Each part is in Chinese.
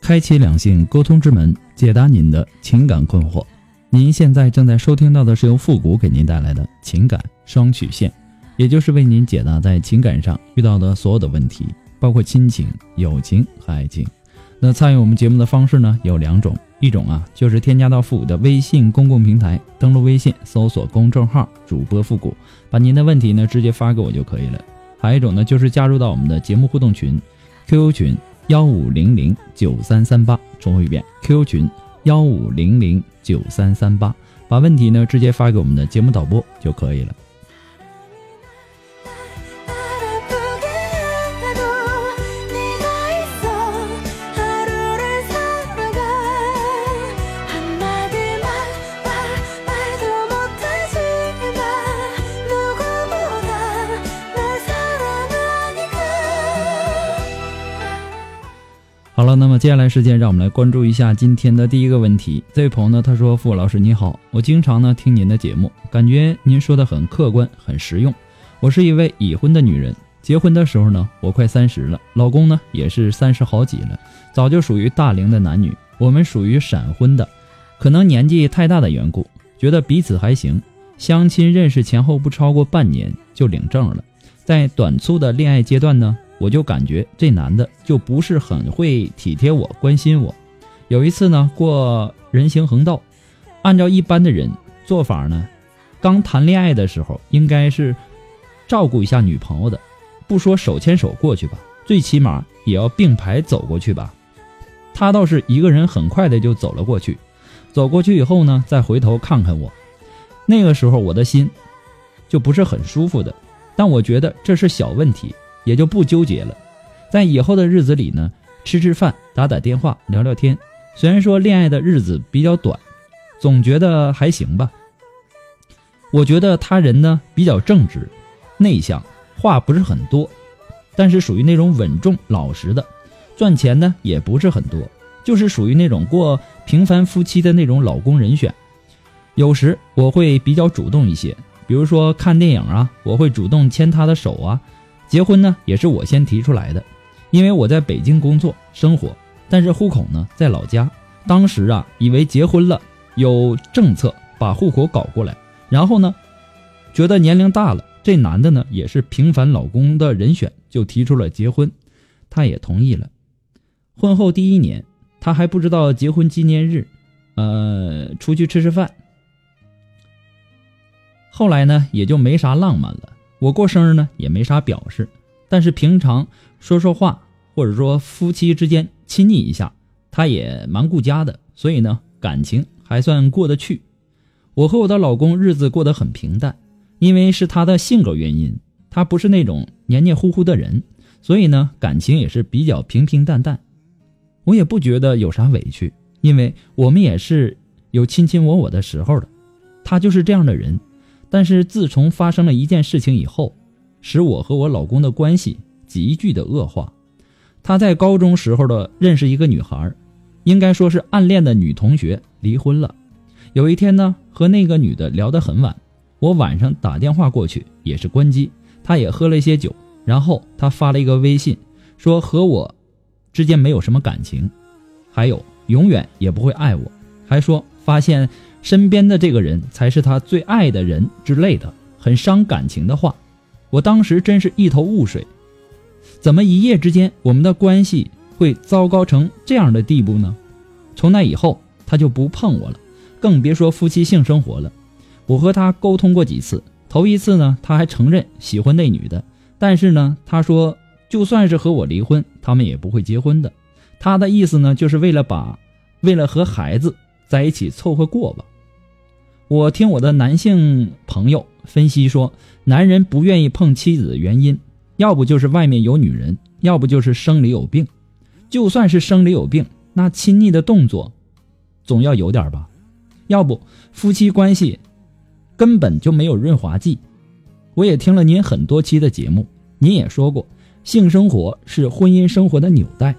开启两性沟通之门，解答您的情感困惑。您现在正在收听到的是由复古给您带来的情感双曲线，也就是为您解答在情感上遇到的所有的问题，包括亲情、友情和爱情。那参与我们节目的方式呢有两种，一种啊就是添加到复古的微信公共平台，登录微信搜索公众号主播复古，把您的问题呢直接发给我就可以了。还有一种呢就是加入到我们的节目互动群，QQ 群。幺五零零九三三八，重复一遍，QQ 群幺五零零九三三八，把问题呢直接发给我们的节目导播就可以了。好了，那么接下来时间，让我们来关注一下今天的第一个问题。这位朋友呢，他说：“傅老师你好，我经常呢听您的节目，感觉您说的很客观，很实用。我是一位已婚的女人，结婚的时候呢，我快三十了，老公呢也是三十好几了，早就属于大龄的男女。我们属于闪婚的，可能年纪太大的缘故，觉得彼此还行。相亲认识前后不超过半年就领证了，在短促的恋爱阶段呢。”我就感觉这男的就不是很会体贴我、关心我。有一次呢，过人行横道，按照一般的人做法呢，刚谈恋爱的时候应该是照顾一下女朋友的，不说手牵手过去吧，最起码也要并排走过去吧。他倒是一个人很快的就走了过去，走过去以后呢，再回头看看我，那个时候我的心就不是很舒服的，但我觉得这是小问题。也就不纠结了，在以后的日子里呢，吃吃饭、打打电话、聊聊天。虽然说恋爱的日子比较短，总觉得还行吧。我觉得他人呢比较正直、内向，话不是很多，但是属于那种稳重老实的。赚钱呢也不是很多，就是属于那种过平凡夫妻的那种老公人选。有时我会比较主动一些，比如说看电影啊，我会主动牵他的手啊。结婚呢也是我先提出来的，因为我在北京工作生活，但是户口呢在老家。当时啊以为结婚了有政策把户口搞过来，然后呢觉得年龄大了，这男的呢也是平凡老公的人选，就提出了结婚，他也同意了。婚后第一年他还不知道结婚纪念日，呃出去吃吃饭。后来呢也就没啥浪漫了。我过生日呢也没啥表示，但是平常说说话，或者说夫妻之间亲昵一下，他也蛮顾家的，所以呢感情还算过得去。我和我的老公日子过得很平淡，因为是他的性格原因，他不是那种黏黏糊糊的人，所以呢感情也是比较平平淡淡。我也不觉得有啥委屈，因为我们也是有卿卿我我的时候的，他就是这样的人。但是自从发生了一件事情以后，使我和我老公的关系急剧的恶化。他在高中时候的认识一个女孩，应该说是暗恋的女同学离婚了。有一天呢，和那个女的聊得很晚，我晚上打电话过去也是关机，他也喝了一些酒，然后他发了一个微信，说和我之间没有什么感情，还有永远也不会爱我，还说发现。身边的这个人才是他最爱的人之类的，很伤感情的话，我当时真是一头雾水。怎么一夜之间我们的关系会糟糕成这样的地步呢？从那以后他就不碰我了，更别说夫妻性生活了。我和他沟通过几次，头一次呢他还承认喜欢那女的，但是呢他说就算是和我离婚，他们也不会结婚的。他的意思呢就是为了把，为了和孩子在一起凑合过吧。我听我的男性朋友分析说，男人不愿意碰妻子的原因，要不就是外面有女人，要不就是生理有病。就算是生理有病，那亲昵的动作总要有点吧？要不夫妻关系根本就没有润滑剂。我也听了您很多期的节目，您也说过，性生活是婚姻生活的纽带。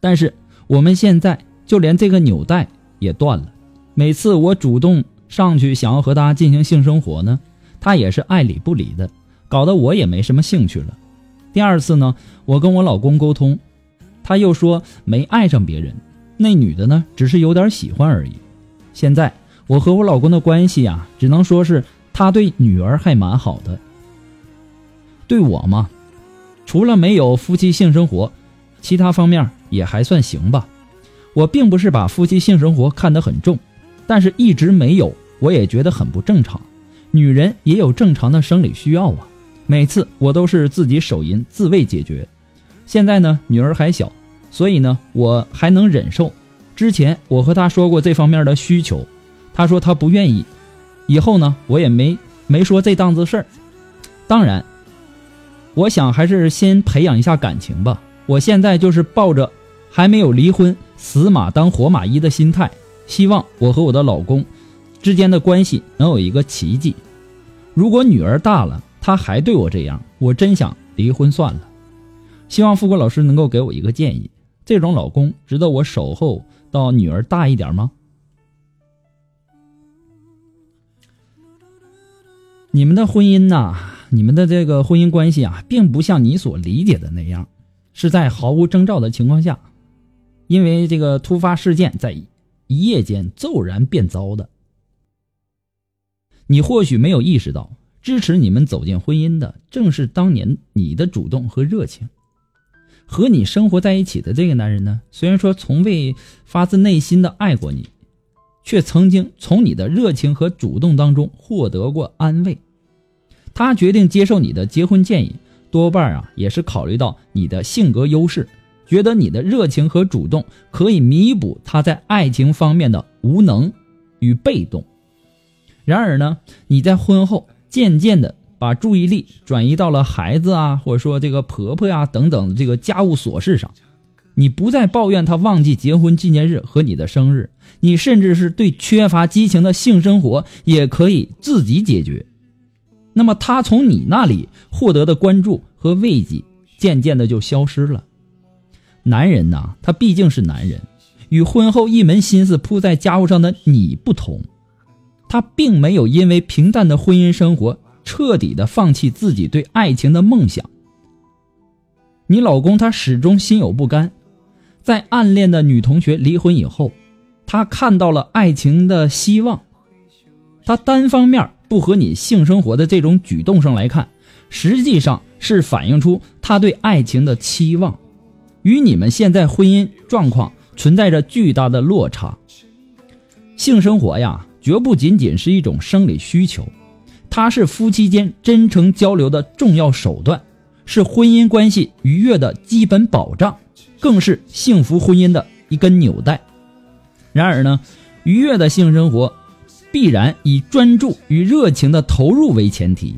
但是我们现在就连这个纽带也断了。每次我主动上去想要和他进行性生活呢，他也是爱理不理的，搞得我也没什么兴趣了。第二次呢，我跟我老公沟通，他又说没爱上别人，那女的呢只是有点喜欢而已。现在我和我老公的关系啊，只能说是他对女儿还蛮好的，对我嘛，除了没有夫妻性生活，其他方面也还算行吧。我并不是把夫妻性生活看得很重，但是一直没有，我也觉得很不正常。女人也有正常的生理需要啊。每次我都是自己手淫自慰解决，现在呢女儿还小，所以呢我还能忍受。之前我和她说过这方面的需求，她说她不愿意。以后呢我也没没说这档子事儿。当然，我想还是先培养一下感情吧。我现在就是抱着还没有离婚死马当活马医的心态，希望我和我的老公之间的关系能有一个奇迹。如果女儿大了，他还对我这样，我真想离婚算了。希望富国老师能够给我一个建议：这种老公值得我守候到女儿大一点吗？你们的婚姻呐，你们的这个婚姻关系啊，并不像你所理解的那样，是在毫无征兆的情况下，因为这个突发事件在一夜间骤然变糟的。你或许没有意识到。支持你们走进婚姻的，正是当年你的主动和热情。和你生活在一起的这个男人呢，虽然说从未发自内心的爱过你，却曾经从你的热情和主动当中获得过安慰。他决定接受你的结婚建议，多半啊也是考虑到你的性格优势，觉得你的热情和主动可以弥补他在爱情方面的无能与被动。然而呢，你在婚后。渐渐的把注意力转移到了孩子啊，或者说这个婆婆呀等等这个家务琐事上，你不再抱怨他忘记结婚纪念日和你的生日，你甚至是对缺乏激情的性生活也可以自己解决。那么他从你那里获得的关注和慰藉，渐渐的就消失了。男人呐，他毕竟是男人，与婚后一门心思扑在家务上的你不同。他并没有因为平淡的婚姻生活彻底的放弃自己对爱情的梦想。你老公他始终心有不甘，在暗恋的女同学离婚以后，他看到了爱情的希望。他单方面不和你性生活的这种举动上来看，实际上是反映出他对爱情的期望，与你们现在婚姻状况存在着巨大的落差。性生活呀。绝不仅仅是一种生理需求，它是夫妻间真诚交流的重要手段，是婚姻关系愉悦的基本保障，更是幸福婚姻的一根纽带。然而呢，愉悦的性生活必然以专注与热情的投入为前提，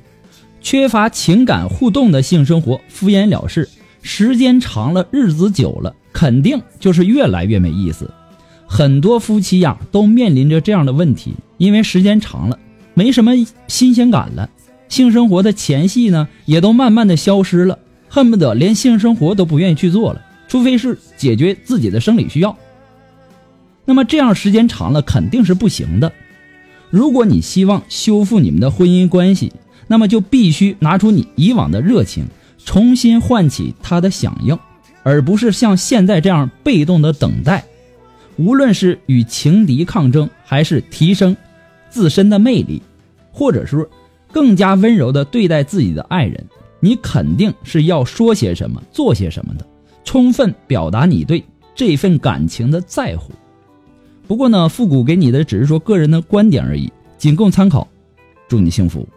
缺乏情感互动的性生活敷衍了事，时间长了，日子久了，肯定就是越来越没意思。很多夫妻呀都面临着这样的问题，因为时间长了，没什么新鲜感了，性生活的前戏呢也都慢慢的消失了，恨不得连性生活都不愿意去做了，除非是解决自己的生理需要。那么这样时间长了肯定是不行的。如果你希望修复你们的婚姻关系，那么就必须拿出你以往的热情，重新唤起他的响应，而不是像现在这样被动的等待。无论是与情敌抗争，还是提升自身的魅力，或者说更加温柔的对待自己的爱人，你肯定是要说些什么，做些什么的，充分表达你对这份感情的在乎。不过呢，复古给你的只是说个人的观点而已，仅供参考。祝你幸福。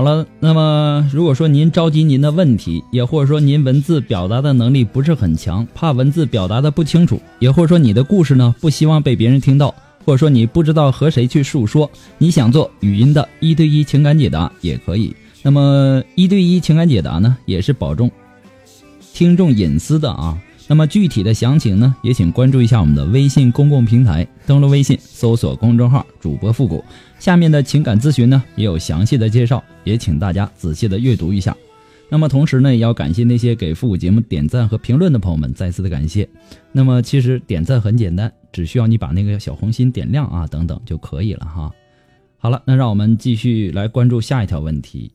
好了，那么如果说您着急您的问题，也或者说您文字表达的能力不是很强，怕文字表达的不清楚，也或者说你的故事呢不希望被别人听到，或者说你不知道和谁去述说，你想做语音的一对一情感解答也可以。那么一对一情感解答呢，也是保重听众隐私的啊。那么具体的详情呢，也请关注一下。我们的微信公共平台，登录微信搜索公众号“主播复古”，下面的情感咨询呢也有详细的介绍，也请大家仔细的阅读一下。那么同时呢，也要感谢。那些给复古节目点赞和评论的朋友们，再次的感谢。那么其实点赞很简单，只需要你把那个小红心点亮啊，等等就可以了哈。好了，那让我们继续来关注下一条问题。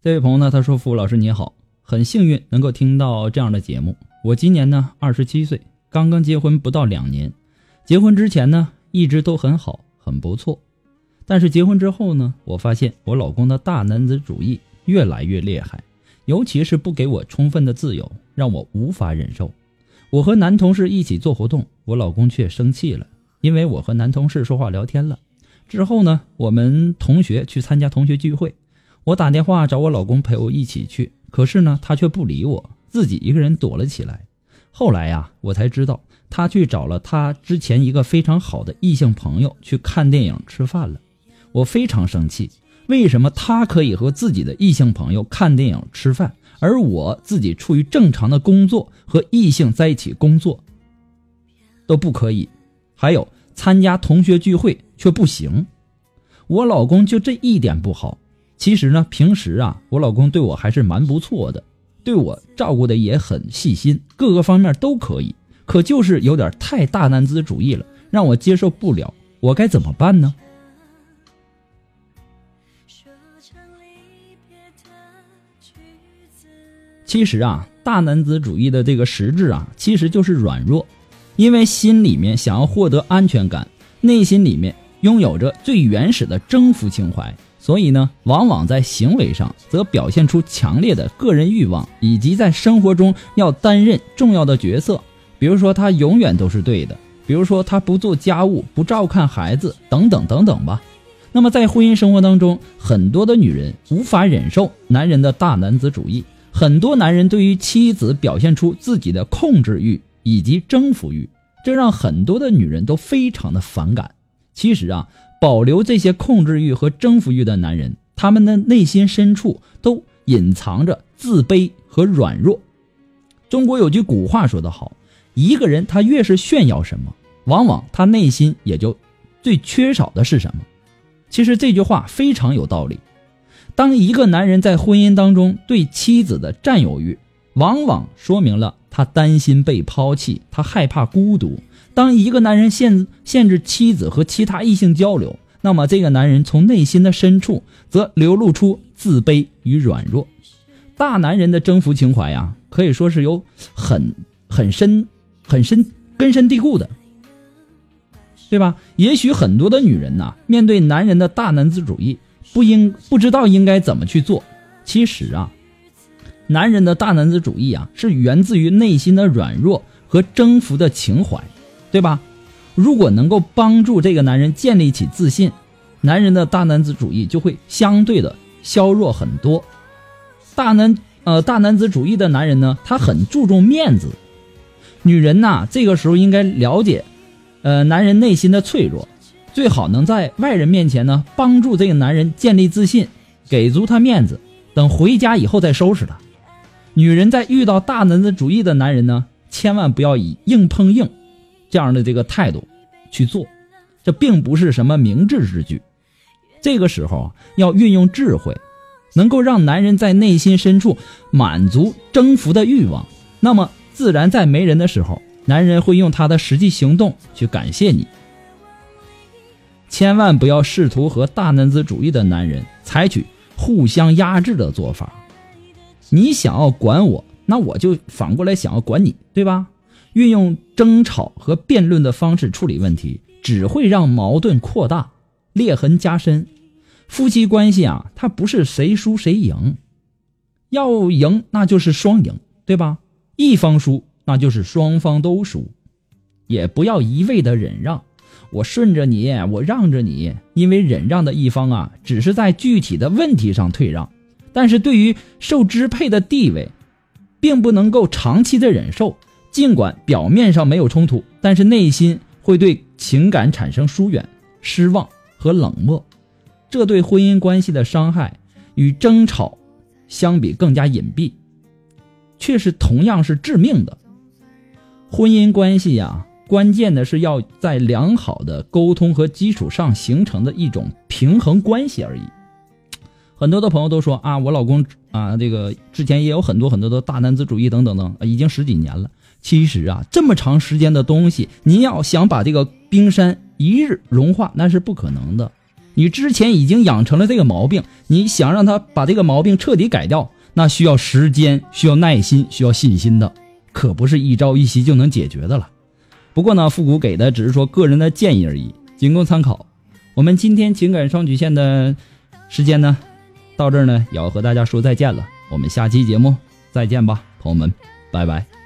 这位朋友呢，他说：“付老师你好，很幸运能够听到这样的节目。我今年呢二十七岁，刚刚结婚不到两年。结婚之前呢一直都很好，很不错。但是结婚之后呢，我发现我老公的大男子主义越来越厉害，尤其是不给我充分的自由，让我无法忍受。我和男同事一起做活动，我老公却生气了，因为我和男同事说话聊天了。之后呢，我们同学去参加同学聚会。”我打电话找我老公陪我一起去，可是呢，他却不理我，自己一个人躲了起来。后来呀，我才知道他去找了他之前一个非常好的异性朋友去看电影、吃饭了。我非常生气，为什么他可以和自己的异性朋友看电影、吃饭，而我自己处于正常的工作和异性在一起工作都不可以？还有参加同学聚会却不行，我老公就这一点不好。其实呢，平时啊，我老公对我还是蛮不错的，对我照顾的也很细心，各个方面都可以。可就是有点太大男子主义了，让我接受不了。我该怎么办呢？其实啊，大男子主义的这个实质啊，其实就是软弱，因为心里面想要获得安全感，内心里面拥有着最原始的征服情怀。所以呢，往往在行为上则表现出强烈的个人欲望，以及在生活中要担任重要的角色。比如说，他永远都是对的；比如说，他不做家务、不照看孩子，等等等等吧。那么，在婚姻生活当中，很多的女人无法忍受男人的大男子主义，很多男人对于妻子表现出自己的控制欲以及征服欲，这让很多的女人都非常的反感。其实啊。保留这些控制欲和征服欲的男人，他们的内心深处都隐藏着自卑和软弱。中国有句古话说得好：“一个人他越是炫耀什么，往往他内心也就最缺少的是什么。”其实这句话非常有道理。当一个男人在婚姻当中对妻子的占有欲，往往说明了他担心被抛弃，他害怕孤独。当一个男人限限制妻子和其他异性交流，那么这个男人从内心的深处则流露出自卑与软弱。大男人的征服情怀呀，可以说是有很很深、很深根深蒂固的，对吧？也许很多的女人呐，面对男人的大男子主义，不应不知道应该怎么去做。其实啊，男人的大男子主义啊，是源自于内心的软弱和征服的情怀。对吧？如果能够帮助这个男人建立起自信，男人的大男子主义就会相对的削弱很多。大男呃大男子主义的男人呢，他很注重面子。女人呐，这个时候应该了解，呃，男人内心的脆弱，最好能在外人面前呢帮助这个男人建立自信，给足他面子。等回家以后再收拾他。女人在遇到大男子主义的男人呢，千万不要以硬碰硬。这样的这个态度去做，这并不是什么明智之举。这个时候啊，要运用智慧，能够让男人在内心深处满足征服的欲望。那么，自然在没人的时候，男人会用他的实际行动去感谢你。千万不要试图和大男子主义的男人采取互相压制的做法。你想要管我，那我就反过来想要管你，对吧？运用争吵和辩论的方式处理问题，只会让矛盾扩大，裂痕加深。夫妻关系啊，它不是谁输谁赢，要赢那就是双赢，对吧？一方输那就是双方都输，也不要一味的忍让。我顺着你，我让着你，因为忍让的一方啊，只是在具体的问题上退让，但是对于受支配的地位，并不能够长期的忍受。尽管表面上没有冲突，但是内心会对情感产生疏远、失望和冷漠，这对婚姻关系的伤害与争吵相比更加隐蔽，却是同样是致命的。婚姻关系呀，关键的是要在良好的沟通和基础上形成的一种平衡关系而已。很多的朋友都说啊，我老公啊，这个之前也有很多很多的大男子主义等等等，已经十几年了。其实啊，这么长时间的东西，你要想把这个冰山一日融化，那是不可能的。你之前已经养成了这个毛病，你想让他把这个毛病彻底改掉，那需要时间、需要耐心、需要信心的，可不是一朝一夕就能解决的了。不过呢，复古给的只是说个人的建议而已，仅供参考。我们今天情感双曲线的时间呢，到这儿呢，也要和大家说再见了。我们下期节目再见吧，朋友们，拜拜。